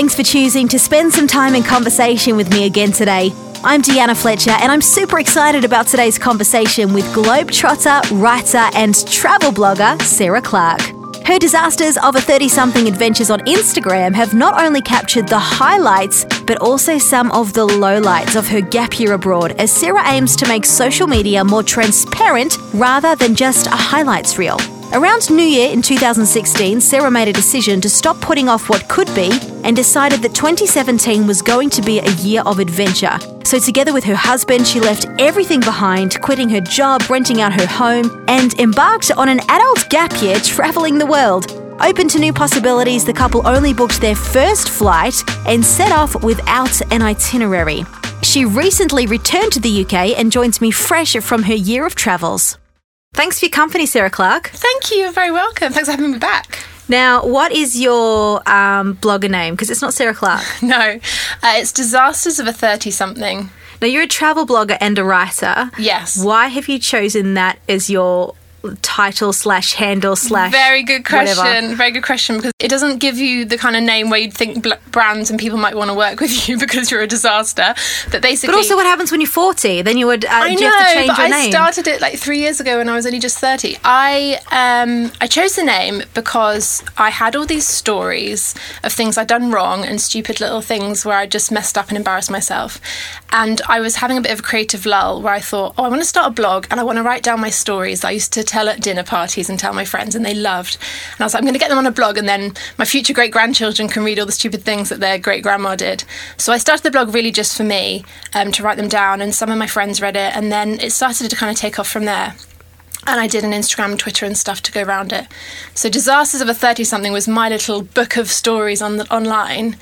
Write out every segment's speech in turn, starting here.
Thanks for choosing to spend some time in conversation with me again today. I'm Deanna Fletcher, and I'm super excited about today's conversation with Globetrotter, writer, and travel blogger Sarah Clark. Her disasters of a 30 something adventures on Instagram have not only captured the highlights, but also some of the lowlights of her gap year abroad as Sarah aims to make social media more transparent rather than just a highlights reel. Around New Year in 2016, Sarah made a decision to stop putting off what could be and decided that 2017 was going to be a year of adventure. So, together with her husband, she left everything behind, quitting her job, renting out her home, and embarked on an adult gap year traveling the world. Open to new possibilities, the couple only booked their first flight and set off without an itinerary. She recently returned to the UK and joins me fresh from her year of travels. Thanks for your company, Sarah Clark. Thank you. You're very welcome. Thanks for having me back. Now, what is your um, blogger name? Because it's not Sarah Clark. No, uh, it's Disasters of a 30 something. Now, you're a travel blogger and a writer. Yes. Why have you chosen that as your title slash handle slash very good question whatever? very good question because it doesn't give you the kind of name where you'd think bl- brands and people might want to work with you because you're a disaster but basically But also, what happens when you're 40? Then you would uh, I know, you have to change but I name? started it like three years ago when I was only just thirty. I um, I chose the name because I had all these stories of things I'd done wrong and stupid little things where I just messed up and embarrassed myself. And I was having a bit of a creative lull where I thought, oh, I want to start a blog and I want to write down my stories I used to tell at dinner parties and tell my friends, and they loved. And I was like, I'm going to get them on a blog, and then my future great grandchildren can read all the stupid things that their great grandma did. So I started the blog really just for me um, to write them down, and some of my friends read it, and then it started to kind of take off from there and I did an Instagram, Twitter, and stuff to go around it. So, Disasters of a 30 something was my little book of stories on the, online.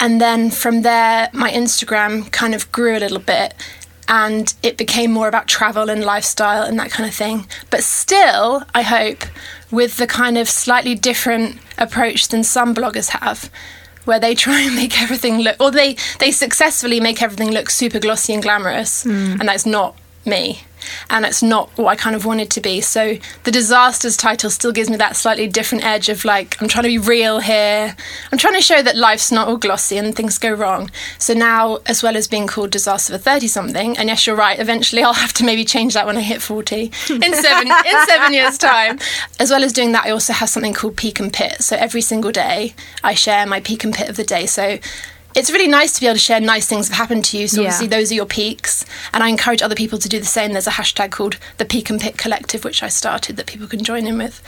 And then from there, my Instagram kind of grew a little bit and it became more about travel and lifestyle and that kind of thing. But still, I hope, with the kind of slightly different approach than some bloggers have. Where they try and make everything look, or they, they successfully make everything look super glossy and glamorous, hmm. and that's not me and it's not what I kind of wanted to be. So the disasters title still gives me that slightly different edge of like I'm trying to be real here. I'm trying to show that life's not all glossy and things go wrong. So now, as well as being called disaster for thirty something, and yes, you're right. Eventually, I'll have to maybe change that when I hit forty in seven in seven years' time. As well as doing that, I also have something called Peak and Pit. So every single day, I share my peak and pit of the day. So it's really nice to be able to share nice things that have happened to you. So Yeah. obviously those are your peaks, and I encourage other people to do the same. There's a hashtag called the Peak and Pit Collective, which I started that people can join in with.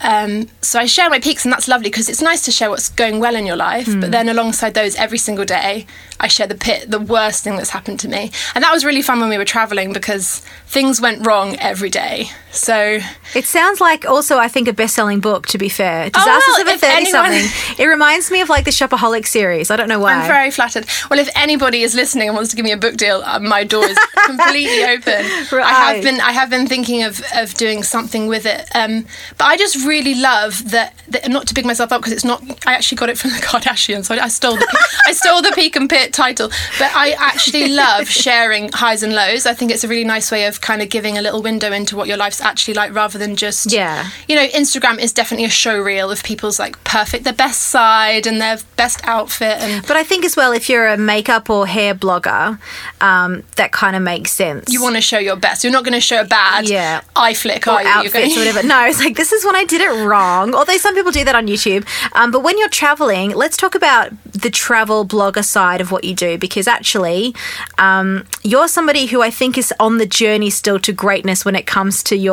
Um, so I share my peaks, and that's lovely because it's nice to share what's going well in your life. But then alongside those, every single day, I share the pit, the worst thing that's happened to me, and that was really fun when we were traveling because things went wrong every day. So It sounds like also, I think, a best selling book, to be fair. Oh, Disasters well, of a if 30 anyone- something. It reminds me of like the Shopaholic series. I don't know why. I'm very flattered. Well, if anybody is listening and wants to give me a book deal, uh, my door is completely open. I have been I have been thinking of, of doing something with it, um, but I just really love that, that. Not to big myself up because it's not. I actually got it from the Kardashians. So I stole the I stole the Peak and Pit title, but I actually love sharing highs and lows. I think it's a really nice way of kind of giving a little window into what your life's actually like, rather than just Yeah. you know, Instagram is definitely a show reel of people's like perfect, their best side and their best outfit and But I think as well, if you're a makeup or hair blogger, um, that kind of makes sense. you want to show your best. You're not going to show a bad Yeah. eye flick, or are you? Outfits or whatever. No, it's like this is when I did it wrong. Although some people do that on YouTube. Um, but when you're traveling, let's talk about the travel blogger side of what you do because actually, um, you're somebody who I think is on the journey still to greatness when it comes to your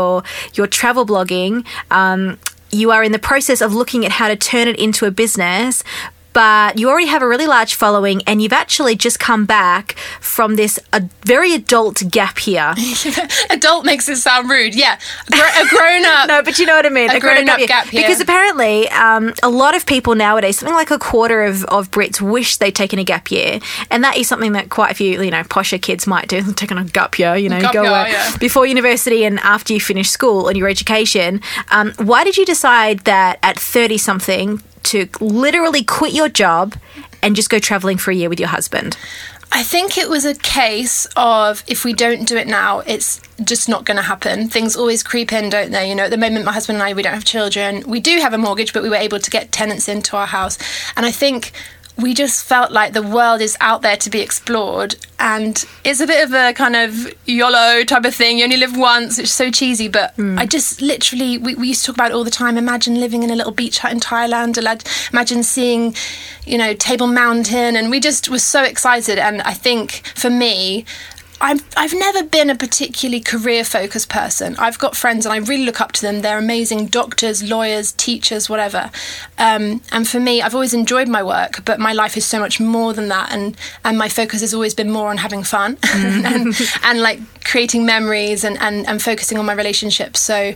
your travel blogging. Um, you are in the process of looking at how to turn it into a business. But you already have a really large following, and you've actually just come back from this a very adult gap year. Adult makes it sound rude. Yeah, a grown up. No, but you know what I mean. A grown-up year. gap year. Because apparently, um, a lot of people nowadays, something like a quarter of, of Brits wish they'd taken a gap year, and that is something that quite a few, you know, posher kids might do. Taking a gap year, you know, Gap go year, uh, yeah. before university and after you finish school and your education. Um, why did you decide that at thirty something to literally quit your job and just go traveling for a year with your husband? I think it was a case of if we don't do it now, it's just not going to happen. Things always creep in, don't they? You know, at the moment, my husband and I, we don't have children. We do have a mortgage, but we were able to get tenants into our house. And I think we just felt like the world is out there to be explored and it's a bit of a kind of YOLO type of thing. You only live once, it's so cheesy, but Hmm. I just literally, we, we used to talk about it all the time. Imagine living in a little beach hut in Thailand, Imag- imagine seeing, you know, Table Mountain, and we just were so excited. And I think for me, I'm, I've never been a particularly career focused person. I've got friends and I really look up to them. They're amazing doctors, lawyers, teachers, whatever. Um, and for me, I've always enjoyed my work, but my life is so much more than that. And, and my focus has always been more on having fun and, and like creating memories and, and, and focusing on my relationships. So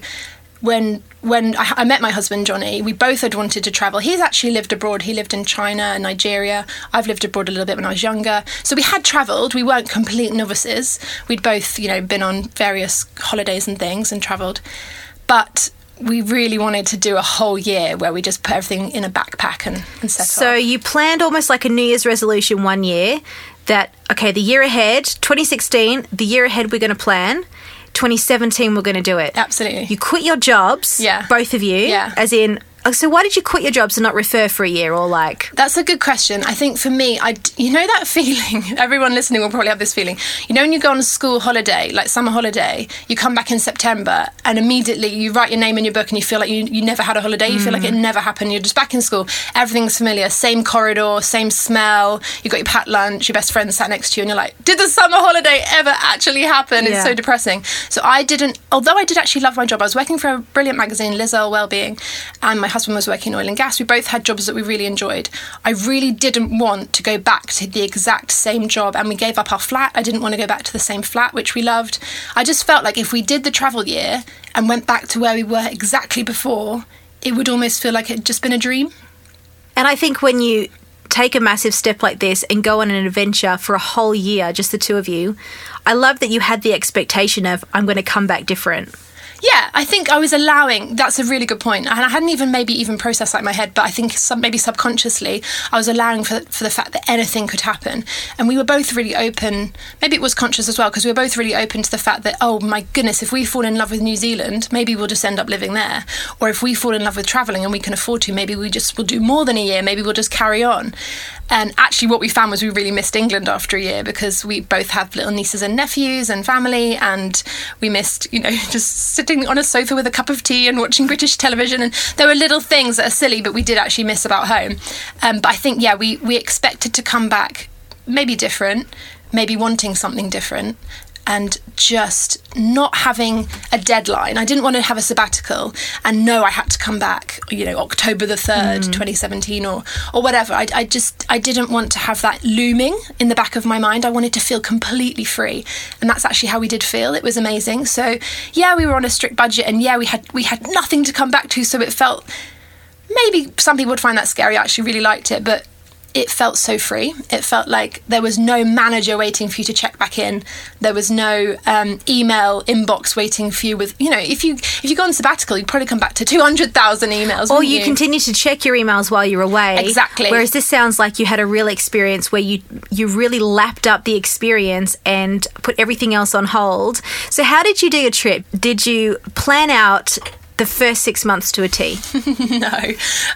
when when I, I met my husband Johnny, we both had wanted to travel. He's actually lived abroad. He lived in China and Nigeria. I've lived abroad a little bit when I was younger. So we had travelled. We weren't complete novices. We'd both, you know, been on various holidays and things and travelled. But we really wanted to do a whole year where we just put everything in a backpack and, and set So off. you planned almost like a New Year's resolution one year that, okay, the year ahead, 2016, the year ahead we're going to plan. 2017 we're going to do it. Absolutely. You quit your jobs, Yeah. both of you, Yeah. as in, Oh, so why did you quit your jobs and not refer for a year or like, That's a good question. I think for me, I you know that feeling. Everyone listening will probably have this feeling. You know when you go on a school holiday, like summer holiday, you come back in September and immediately you write your name in your book and you feel like you, you never had a holiday. You feel like it mm. never happened. You're just back in school. Everything's familiar. Same corridor, same smell. You got your packed lunch. Your best friend sat next to you, and you're like, "Did the summer holiday ever actually happen?" Yeah. It's so depressing. So I didn't. Although I did actually love my job, I was working for a brilliant magazine, Liz Earle Wellbeing, and my husband was working in oil and gas. We both had jobs that we really enjoyed. I really didn't want to go back to the exact same job, and we gave up our flat. I didn't want to go back to the same flat, which we loved. I just felt like if we did the travel year and went back to where we were exactly before, it would almost feel like it had just been a dream. and I think when you take a massive step like this and go on an adventure for a whole year, just the two of you, I love that you had the expectation of, I'm going to come back different. Yeah, I think I was allowing. That's a really good point, and I hadn't even maybe even processed that in my head. But I think some, maybe subconsciously, I was allowing for for the fact that anything could happen, and we were both really open. Maybe it was conscious as well because we were both really open to the fact that oh my goodness, if we fall in love with New Zealand, maybe we'll just end up living there, or if we fall in love with traveling and we can afford to, maybe we just will do more than a year. Maybe we'll just carry on. And actually, what we found was we really missed England after a year because we both have little nieces and nephews and family, and we missed, you know, just sitting on a sofa with a cup of tea and watching British television. And there were little things that are silly, but we did actually miss about home. Um, but I think, yeah, we we expected to come back maybe different, maybe wanting something different. And just not having a deadline. I didn't want to have a sabbatical and know I had to come back, you know, October the 3rd, mm. 2017 or, or whatever. I, I just, I didn't want to have that looming in the back of my mind. I wanted to feel completely free. And that's actually how we did feel. It was amazing. So yeah, we were on a strict budget and yeah, we had, we had nothing to come back to. So it felt, maybe some people would find that scary. I actually really liked it, but it felt so free. It felt like there was no manager waiting for you to check back in. There was no um, email inbox waiting for you with you know if you if you go on sabbatical you'd probably come back to two hundred thousand emails. Or wouldn't you continue to check your emails while you're away. Exactly. Whereas this sounds like you had a real experience where you you really lapped up the experience and put everything else on hold. So how did you do your trip? Did you plan out the first six months to a T? no,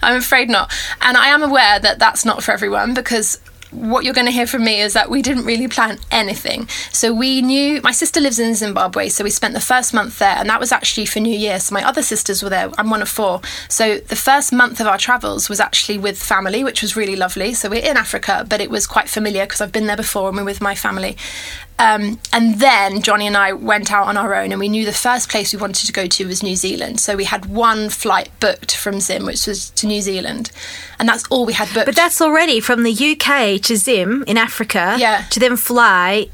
I'm afraid not. And I am aware that that's not for everyone because what you're going to hear from me is that we didn't really plan anything. So we knew my sister lives in Zimbabwe, so we spent the first month there, and that was actually for New Year. So my other sisters were there. I'm one of four. So the first month of our travels was actually with family, which was really lovely. So we're in Africa, but it was quite familiar because I've been there before and we're with my family. Um, and then Johnny and I went out on our own, and we knew the first place we wanted to go to was New Zealand. So we had one flight booked from Zim, which was to New Zealand, and that's all we had booked. But that's already from the UK to Zim in Africa. Yeah. To then fly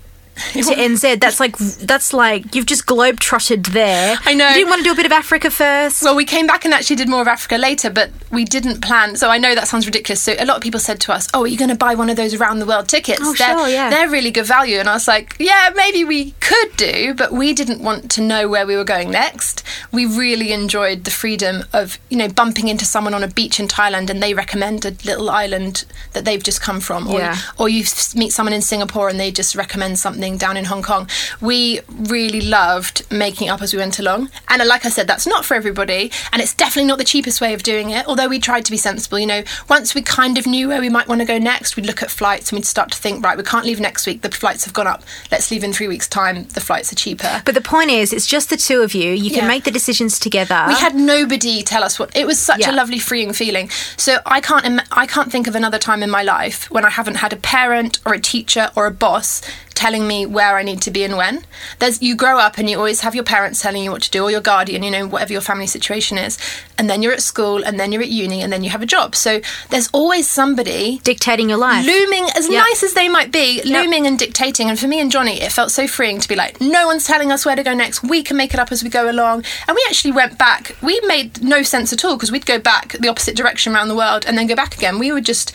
to NZ. That's like that's like you've just globe trotted there. I know. You didn't want to do a bit of Africa first. Well, we came back and actually did more of Africa later, but we didn't plan. So I know that sounds ridiculous. So a lot of people said to us, "Oh, are you going to buy one of those around the world tickets? Oh, they're, sure, yeah. they're really good value." And I was like, "Yeah, maybe we could do, but we didn't want to know where we were going next. We really enjoyed the freedom of you know bumping into someone on a beach in Thailand and they recommend a little island that they've just come from, or Yeah. or you meet someone in Singapore and they just recommend something down in Hong Kong, we really loved making up as we went along. And like I said, that's not for everybody, and it's definitely not the cheapest way of doing it. Although we tried to be sensible, you know, once we kind of knew where we might want to go next, we'd look at flights and we'd start to think, right, we can't leave next week. The flights have gone up. Let's leave in three weeks' time. The flights are cheaper. But the point is, it's just the two of you. You can Yeah. make the decisions together. We had nobody tell us what. It was such Yeah. a lovely, freeing feeling. So I can't. Im- I can't think of another time in my life when I haven't had a parent or a teacher or a boss telling me where I need to be and when. There's you grow up and you always have your parents telling you what to do or your guardian, you know, whatever your family situation is. And then you're at school and then you're at uni and then you have a job. So there's always somebody dictating your life. looming as Yep. nice as they might be looming and dictating and for me and johnny it felt so freeing to be like no one's telling us where to go next we can make it up as we go along and we actually went back we made no sense at all because we'd go back the opposite direction around the world and then go back again we were just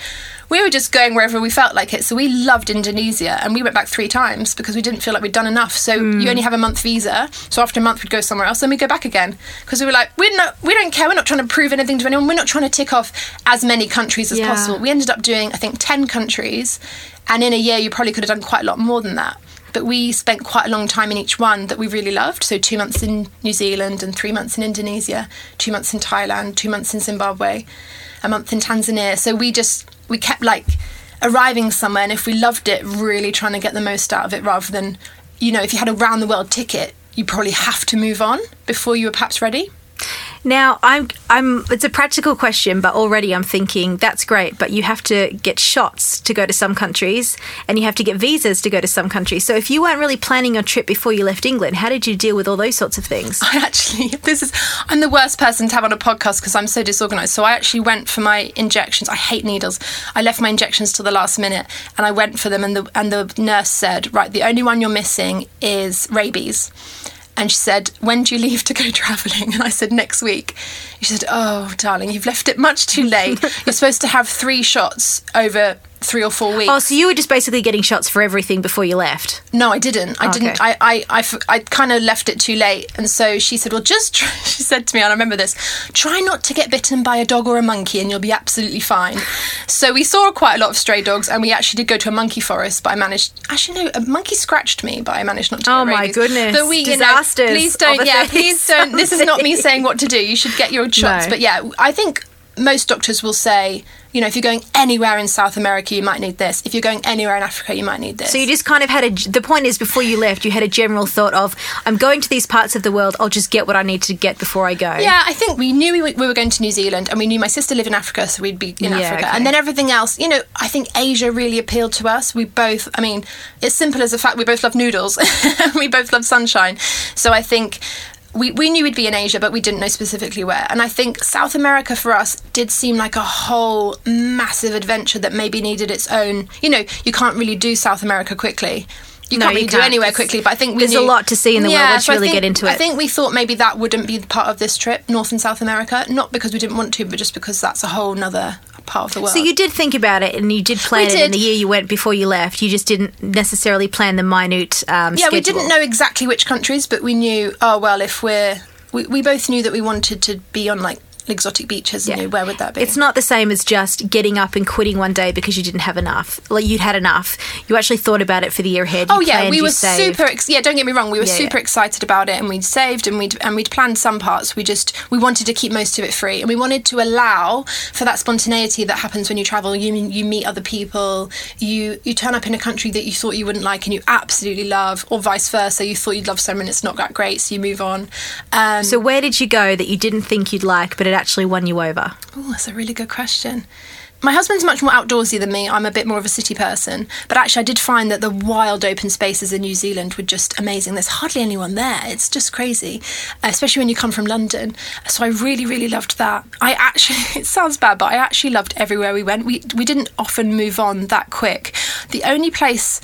we were just going wherever we felt like it. So we loved indonesia and we went back three times because we didn't feel like we'd done enough. So you hmm. only have a month visa. So after a month we'd go somewhere else then we'd go back again. Because we were like we're not we don't care. We're not trying to prove anything to anyone. We're not trying to tick off as many countries as Yeah. possible. We ended up doing i think 10 countries. And in a year you probably could have done quite a lot more than that. But we spent quite a long time in each one that we really loved. So two months in new zealand and three months in indonesia two months in thailand two months in zimbabwe a month in tanzania. So we just we kept like arriving somewhere and if we loved it really trying to get the most out of it rather than you know if you had a round the world ticket you probably have to move on before you were perhaps ready Now, I'm, I'm. It's a practical question, but already I'm thinking that's great. But you have to get shots to go to some countries, and you have to get visas to go to some countries. So, if you weren't really planning your trip before you left England, how did you deal with all those sorts of things? I actually, this is, I'm the worst person to have on a podcast because I'm so disorganized. So I actually went for my injections. I hate needles. I left my injections till the last minute and I went for them. And the, and the nurse said, right, the only one you're missing is rabies. And she said, when do you leave to go travelling? And I said, next week. She said, oh, darling, you've left it much too late. You're supposed to have three shots over three or four oh, weeks. Oh, so you were just basically getting shots for everything before you left. No, I didn't. I Okay. didn't. I, I, I kind of left it too late. And so she said, Well, just try, she said to me, and I remember this try not to get bitten by a dog or a monkey, and you'll be absolutely fine. So we saw quite a lot of stray dogs, and we actually did go to a monkey forest, but I managed, actually, no, a monkey scratched me, but I managed not to Oh my rabies. goodness. But we, you know, Disasters please don't, yeah, please don't. This is not me saying what to do. You should get your shots. No. But yeah, I think most doctors will say, you know, if you're going anywhere in South America, you might need this. If you're going anywhere in Africa, you might need this. So you just kind of had a. The point is, before you left, you had a general thought of, "I'm going to these parts of the world. I'll just get what I need to get before I go." Yeah, I think we knew we, were- we were going to New Zealand and we knew my sister lived in Africa, so we'd be in Yeah, Africa. okay. And then everything else, you know, I think Asia really appealed to us. We both, I mean, it's simple as the fact we both love noodles, we both love sunshine. So I think. We, we knew we'd be in Asia, but we didn't know specifically where. And I think South America for us did seem like a whole massive adventure that maybe needed its own. You know, you can't really do South America quickly. You No, can't you do can't. anywhere quickly, but I think we there's a lot to see in the world once you so really think- get into it. I think we thought maybe that wouldn't be part of this trip, North and South America, not because we didn't want to, but just because that's a whole nother part of the world. So you did think about it, and you did plan We it in the year you went before you left. You just didn't necessarily plan the minute. Um, yeah, we didn't know exactly which countries, but we knew. Oh well, if we're we, we both knew that we wanted to be on like exotic beaches. Yeah. knew where would that be? It's not the same as just getting up and quitting one day because you didn't have enough. Like you'd had enough. You actually thought about it for the year ahead. You Oh yeah, we were super. Ex- yeah, don't get me wrong, we were Yeah, super yeah. excited about it, and we'd saved and we'd and we'd planned some parts. We just we wanted to keep most of it free, and we wanted to allow for that spontaneity that happens when you travel. You you meet other people, you you turn up in a country that you thought you wouldn't like and you absolutely love, or vice versa. You thought you'd love someone, and it's not that great, so you move on. Um, So where did you go that you didn't think you'd like, but it actually won you over? Oh, that's a really good question. My husband's much more outdoorsy than me. I'm a bit more of a city person. But actually, I did find that the wild open spaces in New Zealand were just amazing. There's hardly anyone there. It's just crazy, uh, especially when you come from London. So I really, really loved that. I actually, it sounds bad, but I actually loved everywhere we went. We, we didn't often move on that quick. The only place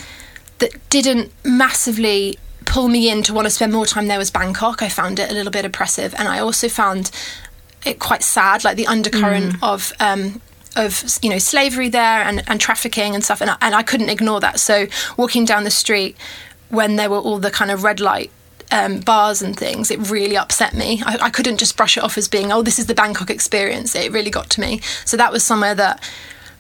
that didn't massively pull me in to want to spend more time there was Bangkok. I found it a little bit oppressive. And I also found it quite sad, like the undercurrent of um, of you know slavery there and, and trafficking and stuff, and I, and I couldn't ignore that. So walking down the street when there were all the kind of red light. Um, bars and things, it really upset me. I, I couldn't just brush it off as being, oh, this is the Bangkok experience. It really got to me. So that was somewhere that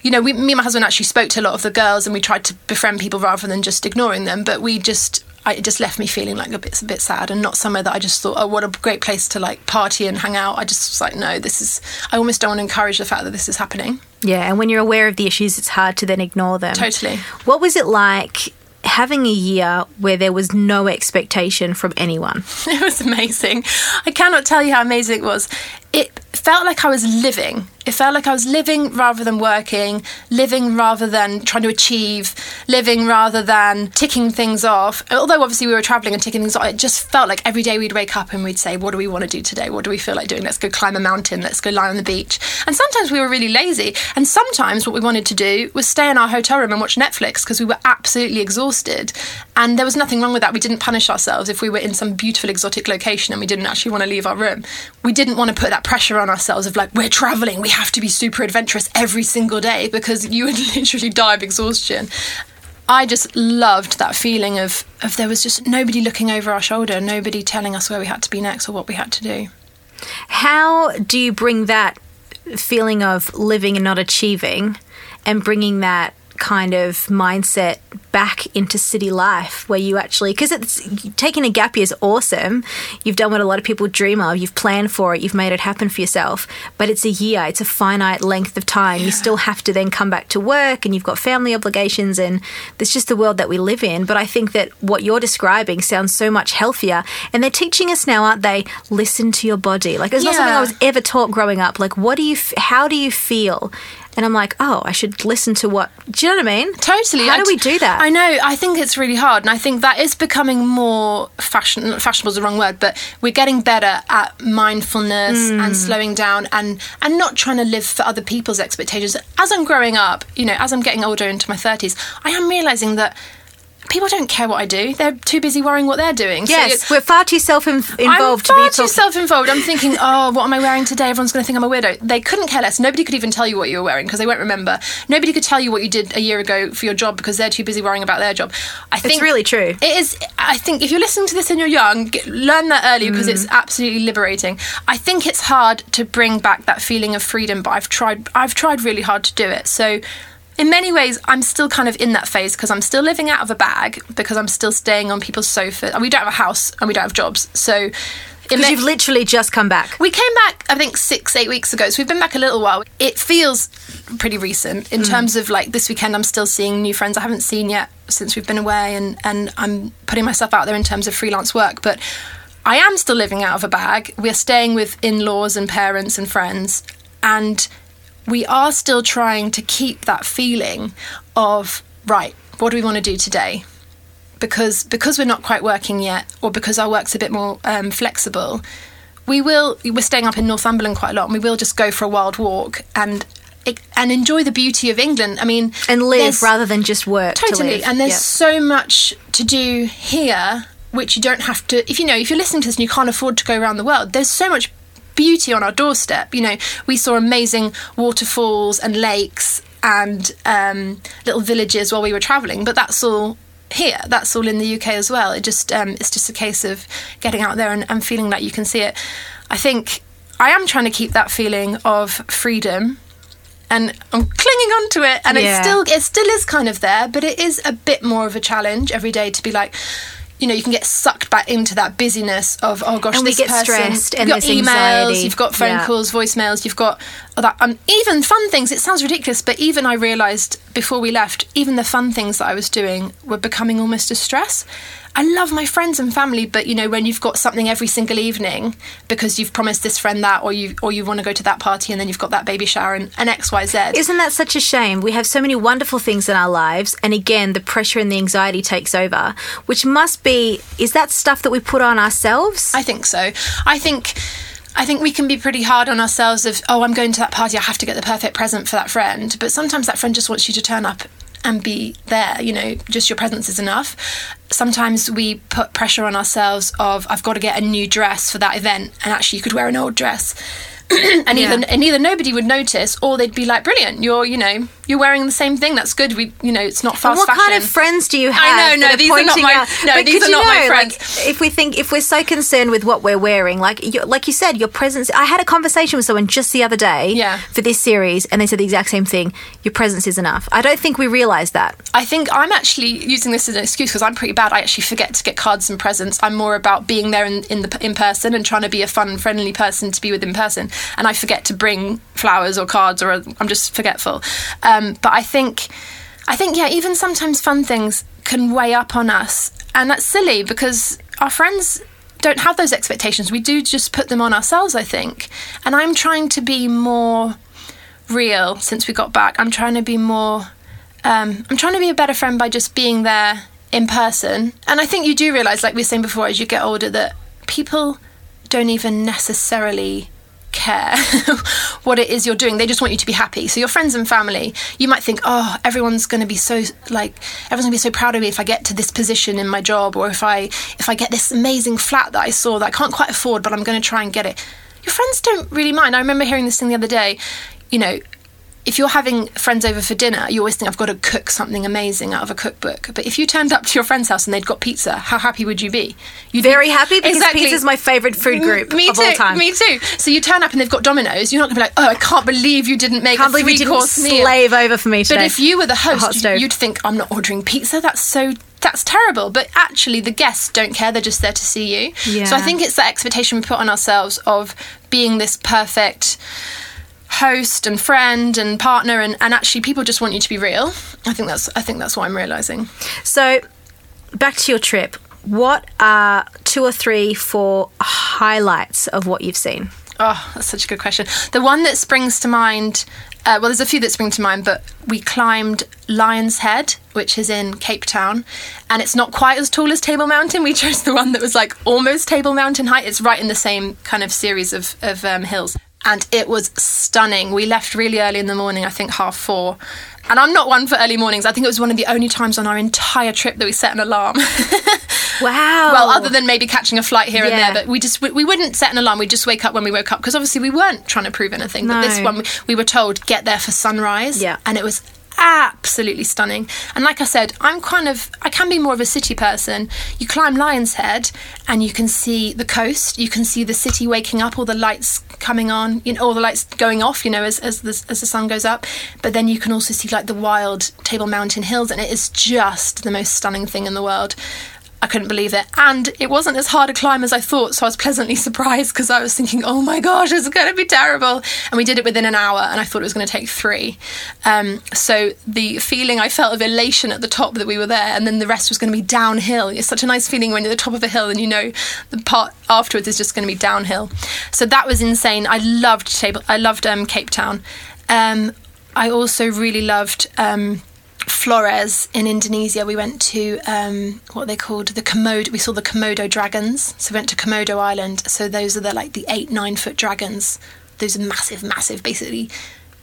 you know, we, me and my husband actually spoke to a lot of the girls and we tried to befriend people rather than just ignoring them. But we just, I, it just left me feeling like a bit, a bit sad and not somewhere that I just thought, oh, what a great place to like party and hang out. I just was like, no, this is, I almost don't want to encourage the fact that this is happening. Yeah, and when you're aware of the issues, it's hard to then ignore them. Totally. What was it like having a year where there was no expectation from anyone? It was amazing. I cannot tell you how amazing it was. It felt like I was living. It felt like I was living rather than working, living rather than trying to achieve, living rather than ticking things off. Although obviously we were traveling and ticking things off, it just felt like every day we'd wake up and we'd say, What do we want to do today? What do we feel like doing? Let's go climb a mountain, let's go lie on the beach. And sometimes we were really lazy. And sometimes what we wanted to do was stay in our hotel room and watch Netflix because we were absolutely exhausted. And there was nothing wrong with that. We didn't punish ourselves if we were in some beautiful exotic location and we didn't actually want to leave our room. We didn't want to put that pressure on ourselves of like, we're traveling, we have to be super adventurous every single day because you would literally die of exhaustion. I just loved that feeling of, of there was just nobody looking over our shoulder, nobody telling us where we had to be next or what we had to do. How do you bring that feeling of living and not achieving and bringing that kind of mindset back into city life where you actually because it's taking a gap year is awesome. You've done what a lot of people dream of. You've planned for it. You've made it happen for yourself. But it's a year. It's a finite length of time. Yeah. you still have to then come back to work and you've got family obligations and there's just the world that we live in. But i think that what you're describing sounds so much healthier. And they're teaching us now aren't they? Listen to your body. Like it's yeah. not something i was ever taught growing up. Like what do you how do you feel and I'm like, oh, I should listen to what. Do you know what I mean? Totally. How do we do that? I know. I think it's really hard, and I think that is becoming more fashion. Fashionable is the wrong word, but we're getting better at mindfulness mm. and slowing down and and not trying to live for other people's expectations. As I'm growing up, you know, as I'm getting older into my 30s, I am realizing that people don't care what I do. They're too busy worrying what they're doing. Yes, so we're far too self-involved. I'm far too self-involved. I'm thinking, oh, what am I wearing today? Everyone's going to think I'm a weirdo. They couldn't care less. Nobody could even tell you what you were wearing because they won't remember. Nobody could tell you what you did a year ago for your job because they're too busy worrying about their job. I think it's really true. It is. I think if you're listening to this and you're young, get, learn that early because mm. it's absolutely liberating. I think it's hard to bring back that feeling of freedom, but I've tried. I've tried really hard to do it. So in many ways, I'm still kind of in that phase because I'm still living out of a bag because I'm still staying on people's sofas. We don't have a house and we don't have jobs. So because you've literally just come back. We came back, I think, six, eight weeks ago. So we've been back a little while. It feels pretty recent in mm. terms of like this weekend. I'm still seeing new friends I haven't seen yet since we've been away, and and I'm putting myself out there in terms of freelance work. But I am still living out of a bag. We're staying with in-laws and parents and friends, and we are still trying to keep that feeling of right what do we want to do today because because we're not quite working yet or because our work's a bit more um, flexible we will we're staying up in northumberland quite a lot and we will just go for a wild walk and and enjoy the beauty of England. I mean, and live rather than just work. Totally. To and there's yep. so much to do here, which you don't have to. If you know, if you're listening to this and you can't afford to go around the world, there's so much beauty on our doorstep. You know, we saw amazing waterfalls and lakes and um, little villages while we were travelling, but that's all here. That's all in the UK as well. It just um, it's just a case of getting out there and, and feeling that you can see it. I think I am trying to keep that feeling of freedom and I'm clinging on to it and yeah. it still it still is kind of there but it is a bit more of a challenge every day to be like you know you can get sucked back into that busyness of oh gosh and this we get person, stressed and you've got emails anxiety. you've got phone yeah. calls voicemails you've got that um, even fun things it sounds ridiculous but even i realized before we left even the fun things that i was doing were becoming almost a stress I love my friends and family, but you know, when you've got something every single evening because you've promised this friend that, or you or you want to go to that party, and then you've got that baby shower and, and X, Y, Z. Isn't that such a shame? We have so many wonderful things in our lives, and again, the pressure and the anxiety takes over, which must be is that stuff that we put on ourselves? I think so. I think. I think we can be pretty hard on ourselves of, oh, I'm going to that party, I have to get the perfect present for that friend. But sometimes that friend just wants you to turn up and be there you know just your presence is enough. Sometimes we put pressure on ourselves of i've got to get a new dress for that event and actually you could wear an old dress and Yeah. either and either nobody would notice or they'd be like, "Brilliant, you're you know you're wearing the same thing. That's good. We you know it's not And fast what fashion." kind of friends do you have? I know, no, are these are not my- out- no, But these are not my friends. Like, if we think, if we're so concerned with what we're wearing, like, you, like you said, your presence. I had a conversation with someone just the other day, Yeah. for this series, and they said the exact same thing. Your presence is enough. I don't think we realise that. I think I'm actually using this as an excuse because I'm pretty bad. I actually forget to get cards and presents. I'm more about being there in, in the in person and trying to be a fun, friendly person to be with in person. And I forget to bring flowers or cards, or I'm just forgetful. Um, but I think, I think, yeah, even sometimes fun things can weigh up on us, and that's silly because our friends don't have those expectations. We do just put them on ourselves, I think. And I'm trying to be more real since we got back. I'm trying to be more. Um, I'm trying to be a better friend by just being there in person. And I think you do realize, like we were saying before, as you get older, that people don't even necessarily care what it is you're doing. They just want you to be happy. So your friends and family, you might think, oh, everyone's going to be so like everyone's going to be so proud of me if I get to this position in my job, or if I if I get this amazing flat that I saw that I can't quite afford, but I'm going to try and get it. Your friends don't really mind. I remember hearing this thing the other day. You know, if you're having friends over for dinner, you always think I've got to cook something amazing out of a cookbook. But if you turned up to your friend's house and they'd got pizza, how happy would you be? You'd Very be- happy because Exactly. pizza's my favourite food group Me of too. all time. Me too. So you turn up and they've got Domino's. You're not going to be like, oh, I can't believe you didn't make Can't a three course meal. slave over for me today. But if you were the host, stove. you'd think I'm not ordering pizza. That's so that's terrible. But actually, the guests don't care. They're just there to see you. Yeah. So I think it's that expectation we put on ourselves of being this perfect host and friend and partner and, and actually people just want you to be real i think that's i think that's what i'm realizing So, back to your trip. What are two or three, four highlights of what you've seen? Oh, that's such a good question. The one that springs to mind, uh, well, there's a few that spring to mind, but we climbed Lion's Head, which is in Cape Town, and it's not quite as tall as Table Mountain. We chose the one that was like almost Table Mountain height. It's right in the same kind of series of, of um, hills. And it was stunning. We left really early in the morning, I think half four. And I'm not one for early mornings. I think it was one of the only times on our entire trip that we set an alarm. Wow. Well, other than maybe catching a flight here Yeah. and there, but we just we, we wouldn't set an alarm. We'd just wake up when we woke up because obviously we weren't trying to prove anything. But this one we, we were told get there for sunrise. Yeah. and it was absolutely stunning. And like I said, I'm kind of I can be more of a city person. You climb Lion's Head and you can see the coast. You can see the city waking up, all the lights coming on, you know, all the lights going off. You know, as as the as the sun goes up. But then you can also see like the wild Table Mountain hills, and it is just the most stunning thing in the world. I couldn't believe it. And it wasn't as hard a climb as I thought, so I was pleasantly surprised because I was thinking, oh my gosh, it's going to be terrible. And we did it within an hour, and I thought it was going to take three. Um, so the feeling I felt of elation at the top that we were there, and then the rest was going to be downhill. It's such a nice feeling when you're at the top of a hill and you know the part afterwards is just going to be downhill. So that was insane. I loved table. I loved um, Cape Town. Um, I also really loved. Um, Flores in Indonesia, we went to um, what they called the Komodo. We saw the Komodo dragons. So we went to Komodo Island. So those are the like the eight nine foot dragons. Those are massive, massive, basically.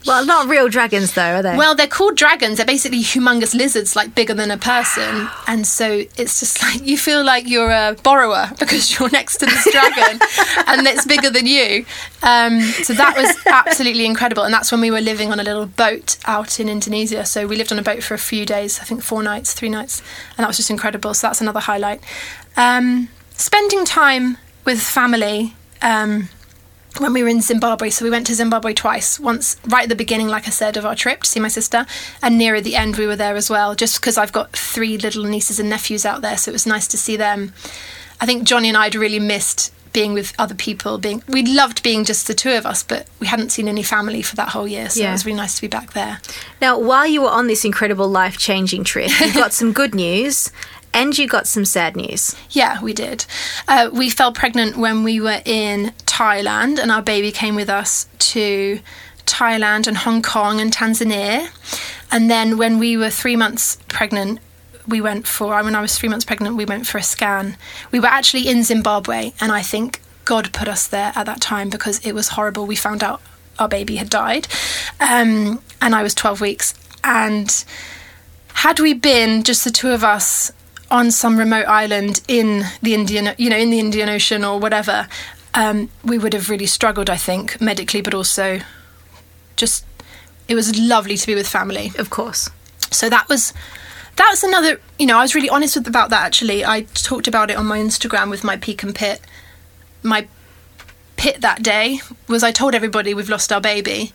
Well, not real dragons though, are they? Well, they're called dragons. They're basically humongous lizards, like bigger than a person. And so it's just like you feel like you're a borrower because you're next to this dragon and it's bigger than you. Um, so that was absolutely incredible. And that's when we were living on a little boat out in Indonesia. So we lived on a boat for a few days, I think four nights, three nights. And that was just incredible. So that's another highlight. Um, spending time with family. Um, when we were in Zimbabwe. So we went to Zimbabwe twice. Once right at the beginning, like I said, of our trip to see my sister, and near at the end we were there as well. Just because I've got three little nieces and nephews out there, so it was nice to see them. I think Johnny and I had really missed being with other people. Being we loved being just the two of us, but we hadn't seen any family for that whole year. So Yeah. it was really nice to be back there. now, while you were on this incredible life changing trip, you got some good news and you got some sad news. Yeah, we did. Uh, we fell pregnant when we were in Thailand, and our baby came with us to Thailand and Hong Kong and Tanzania. And then when we were three months pregnant, we went for, when I was three months pregnant, we went for a scan. We were actually in Zimbabwe, and I think God put us there at that time because it was horrible. We found out our baby had died, um, and I was 12 weeks. And had we been just the two of us on some remote island in the Indian, you know, in the Indian Ocean or whatever, um, we would have really struggled, I think, medically, but also just it was lovely to be with family. Of course. So that was that was another. You know, I was really honest with, about that. Actually, I talked about it on my Instagram with my peak and pit. My pit that day was I told everybody we've lost our baby,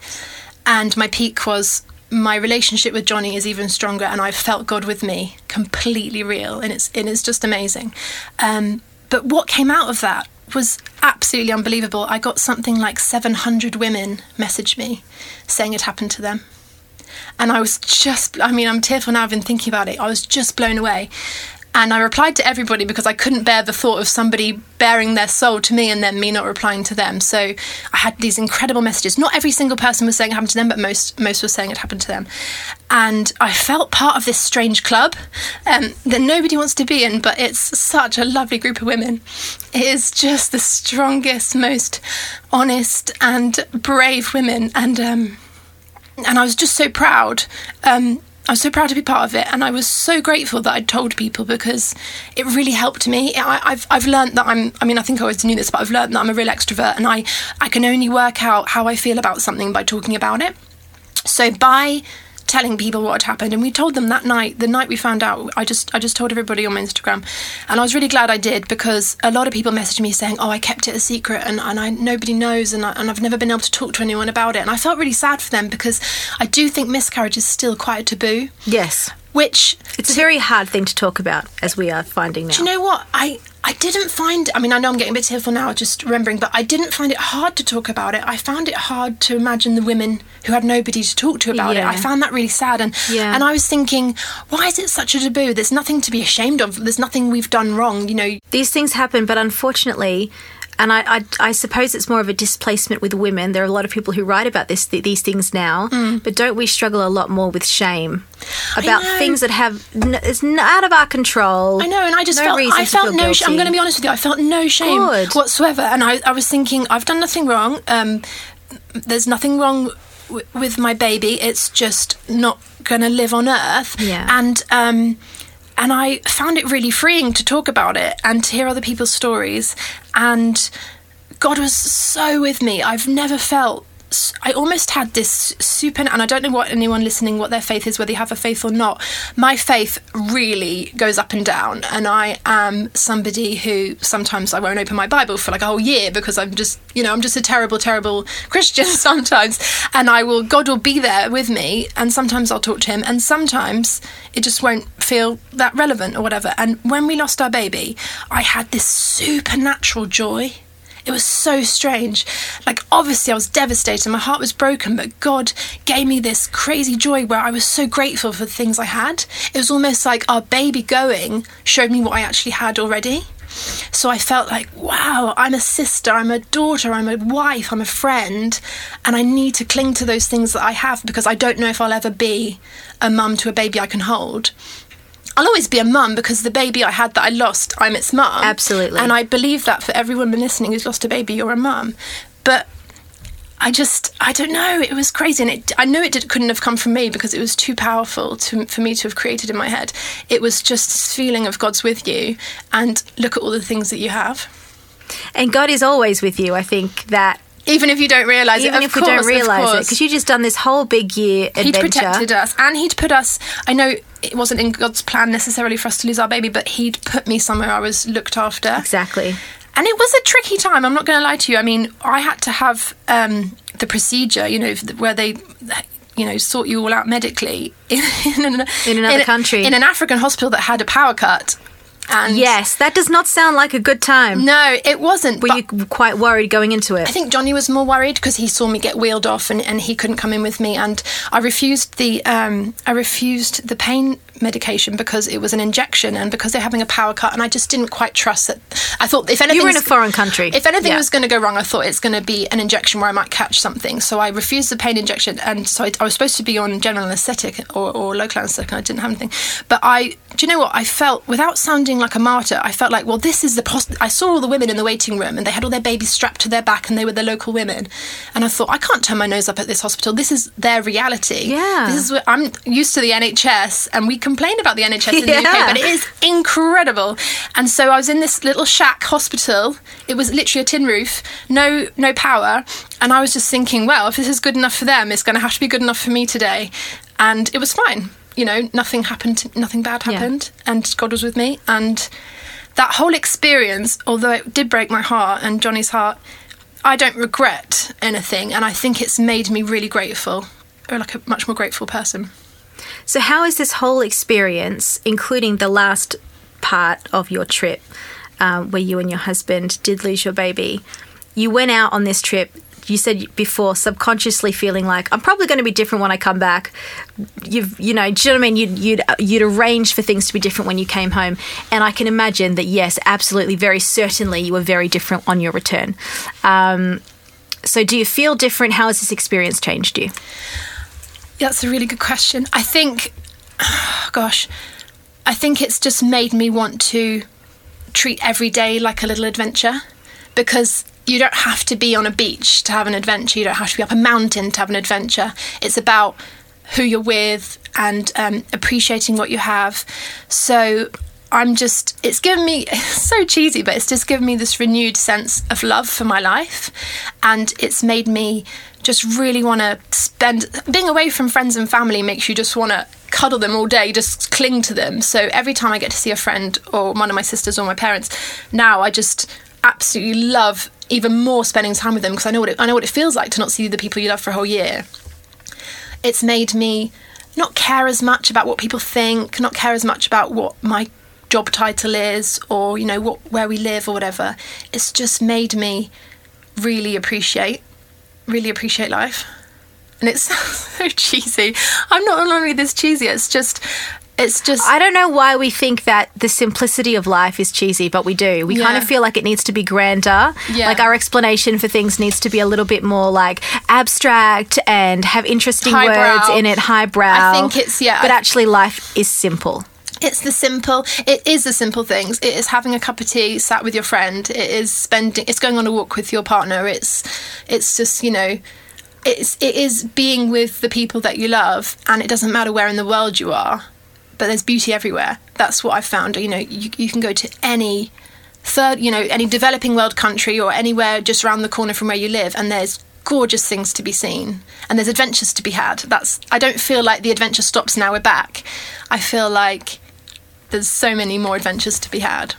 and my peak was my relationship with Johnny is even stronger, and I've felt God with me, completely real, and it's it is just amazing. Um, but what came out of that was absolutely unbelievable. I got something like 700 women message me saying it happened to them. And I was just, I mean, I'm tearful now, I've been thinking about it. I was just blown away. And I replied to everybody because I couldn't bear the thought of somebody bearing their soul to me and then me not replying to them. So I had these incredible messages. Not every single person was saying it happened to them, but most most were saying it happened to them. And I felt part of this strange club um, that nobody wants to be in, but it's such a lovely group of women. It is just the strongest, most honest and brave women, and um, and I was just so proud. Um, I was so proud to be part of it, and I was so grateful that I'd told people because it really helped me. I, have I've learned that I'm. I mean, I think I always knew this, but I've learned that I'm a real extrovert, and I I can only work out how I feel about something by talking about it. So by telling people what had happened and we told them that night the night we found out i just i just told everybody on my instagram and i was really glad i did because a lot of people messaged me saying oh i kept it a secret and, and I, nobody knows and, I, and i've never been able to talk to anyone about it. And i felt really sad for them because i do think miscarriage is still quite a taboo. Yes which it's a very hard thing to talk about as we are finding now do you know what i I didn't find, I mean, I know I'm getting a bit tearful now just remembering, but I didn't find it hard to talk about it. I found it hard to imagine the women who had nobody to talk to about yeah. it. I found that really sad. And, yeah. and I was thinking, why is it such a taboo? There's nothing to be ashamed of. There's nothing we've done wrong, you know. These things happen, but unfortunately, and I, I, I, suppose it's more of a displacement with women. There are a lot of people who write about this th- these things now, mm. but don't we struggle a lot more with shame about things that have n- it's out of our control? I know, and I just no felt I felt no. Sh- I'm going to be honest with you. I felt no shame Good. whatsoever, and I, I was thinking I've done nothing wrong. Um, there's nothing wrong w- with my baby. It's just not going to live on Earth. Yeah. And um, and I found it really freeing to talk about it and to hear other people's stories. And God was so with me. I've never felt I almost had this super, and I don't know what anyone listening what their faith is, whether you have a faith or not. My faith really goes up and down, and I am somebody who sometimes I won't open my Bible for like a whole year because I'm just, you know, I'm just a terrible, terrible Christian sometimes, and I will, God will be there with me, and sometimes I'll talk to Him, and sometimes it just won't feel that relevant or whatever. And when we lost our baby, I had this supernatural joy it was so strange. Like, obviously, I was devastated. My heart was broken, but God gave me this crazy joy where I was so grateful for the things I had. It was almost like our baby going showed me what I actually had already. So I felt like, wow, I'm a sister, I'm a daughter, I'm a wife, I'm a friend, and I need to cling to those things that I have because I don't know if I'll ever be a mum to a baby I can hold. I'll always be a mum because the baby I had that I lost, I'm its mum. Absolutely. And I believe that for every woman listening who's lost a baby, you're a mum. But I just, I don't know. It was crazy, and it, I knew it did, couldn't have come from me because it was too powerful to, for me to have created in my head. It was just this feeling of God's with you, and look at all the things that you have. And God is always with you. I think that even if you don't realize even it. Even if course, we don't realize it, because you just done this whole big year adventure. He'd protected us, and he'd put us. I know it wasn't in God's plan necessarily for us to lose our baby, but He'd put me somewhere I was looked after. Exactly. And it was a tricky time. I'm not going to lie to you. I mean, I had to have um, the procedure, you know, where they you know, sort you all out medically in, in, an, in another in, country. In an African hospital that had a power cut. And yes, that does not sound like a good time. No, it wasn't. Were you quite worried going into it? I think Johnny was more worried because he saw me get wheeled off and, and he couldn't come in with me. And I refused the um, I refused the pain medication because it was an injection and because they're having a power cut and I just didn't quite trust that. I thought if anything you were in a foreign country, if anything yeah. was going to go wrong, I thought it's going to be an injection where I might catch something. So I refused the pain injection and so I, I was supposed to be on general anaesthetic or, or local anaesthetic and I didn't have anything. But I, do you know what? I felt without sounding like a martyr. I felt like well, this is the. Pos- I saw all the women in the waiting room and they had all their babies strapped to their back and they were the local women, and I thought I can't turn my nose up at this hospital. This is their reality. Yeah, this is what I'm used to the NHS and we can complain about the NHS in the UK, but it is incredible. And so I was in this little shack hospital. It was literally a tin roof, no no power, and I was just thinking, well, if this is good enough for them, it's going to have to be good enough for me today. And it was fine. You know, nothing happened, nothing bad Yeah. happened, and God was with me. And that whole experience, although it did break my heart and Johnny's heart, I don't regret anything, and I think it's made me really grateful, or like a much more grateful person. So, how is this whole experience, including the last part of your trip, um, where you and your husband did lose your baby? You went out on this trip. You said before, subconsciously feeling like I'm probably going to be different when I come back. You've, you know, do you know what I mean? You'd, you'd, you'd arrange for things to be different when you came home, and I can imagine that. Yes, absolutely, very certainly, you were very different on your return. Um, so, do you feel different? How has this experience changed you? That's a really good question. I think, gosh, I think it's just made me want to treat every day like a little adventure because you don't have to be on a beach to have an adventure. You don't have to be up a mountain to have an adventure. It's about who you're with and um, appreciating what you have. So I'm just, it's given me, so cheesy, but it's just given me this renewed sense of love for my life. And it's made me just really want to spend, being away from friends and family makes you just want to cuddle them all day, just cling to them. So every time I get to see a friend or one of my sisters or my parents, now I just absolutely love even more spending time with them because I know what it, I know what it feels like to not see the people you love for a whole year it's made me not care as much about what people think, not care as much about what my job title is or you know what where we live or whatever. It's just made me really appreciate really appreciate life. And it's so cheesy. I'm not only this cheesy, it's just it's just I don't know why we think that the simplicity of life is cheesy, but we do. We kind of feel like it needs to be grander. Yeah. Like our explanation for things needs to be a little bit more like abstract and have interesting Highbrow. words in it, highbrow. I think it's- yeah, But I- actually, life is simple. It's the simple. It is the simple things. It is having a cup of tea, sat with your friend. It is spending. It's going on a walk with your partner. It's, it's just you know, it's it is being with the people that you love, and it doesn't matter where in the world you are, but there's beauty everywhere. That's what I've found. You know, you you can go to any third, you know, any developing world country or anywhere just around the corner from where you live, and there's gorgeous things to be seen and there's adventures to be had. That's I don't feel like the adventure stops now we're back. I feel like there's so many more adventures to be had.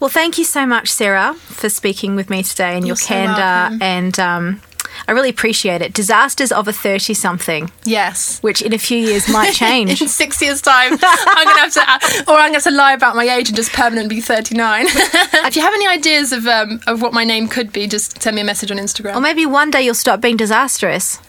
Well, thank you so much, Sarah, for speaking with me today and your You're so candor. welcome. And um, I really appreciate it. Disasters of a 30 something, Yes. which in a few years might change. In six years' time, I'm gonna have to, or I'm have to lie about my age and just permanently be 39. if you have any ideas of um, of what my name could be, just send me a message on Instagram. or maybe one day you'll stop being disastrous.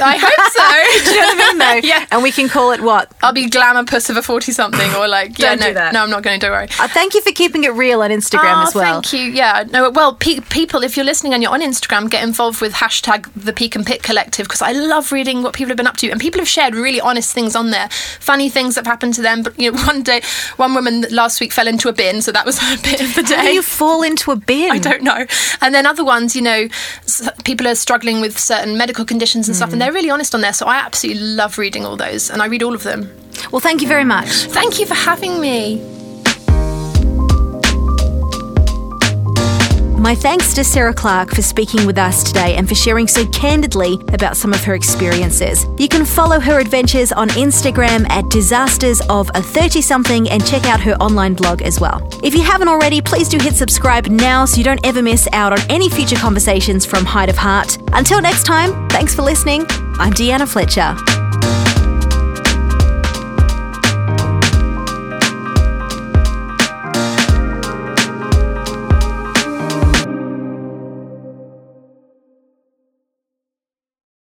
I hope so. Do you know what I mean, though? Yeah. And we can call it what? I'll be glamour puss of a 40 something, or like, yeah, Don't no, do that. no, I'm not going to. Don't worry. Uh, thank you for keeping it real on Instagram Oh, as well. Thank you. Yeah. No. Well, pe- people, if you're listening and you're on Instagram, get involved with hashtag the Peak and Pit Collective because I love reading what people have been up to, and people have shared really honest things on there, funny things that have happened to them. But you know, one day, one woman last week fell into a bin, so that was a bit of the day. How do you fall into a bin? I don't know. And then other ones, you know, people are struggling with certain medical conditions and stuff, and they're really honest on there. So I absolutely love reading all those, and I read all of them. Well, thank you very much. Thank you for having me. My thanks to Sarah Clark for speaking with us today and for sharing so candidly about some of her experiences. You can follow her adventures on Instagram at disasters of a 30 something and check out her online blog as well. If you haven't already, please do hit subscribe now so you don't ever miss out on any future conversations from Height of Heart. Until next time, thanks for listening. I'm Deanna Fletcher.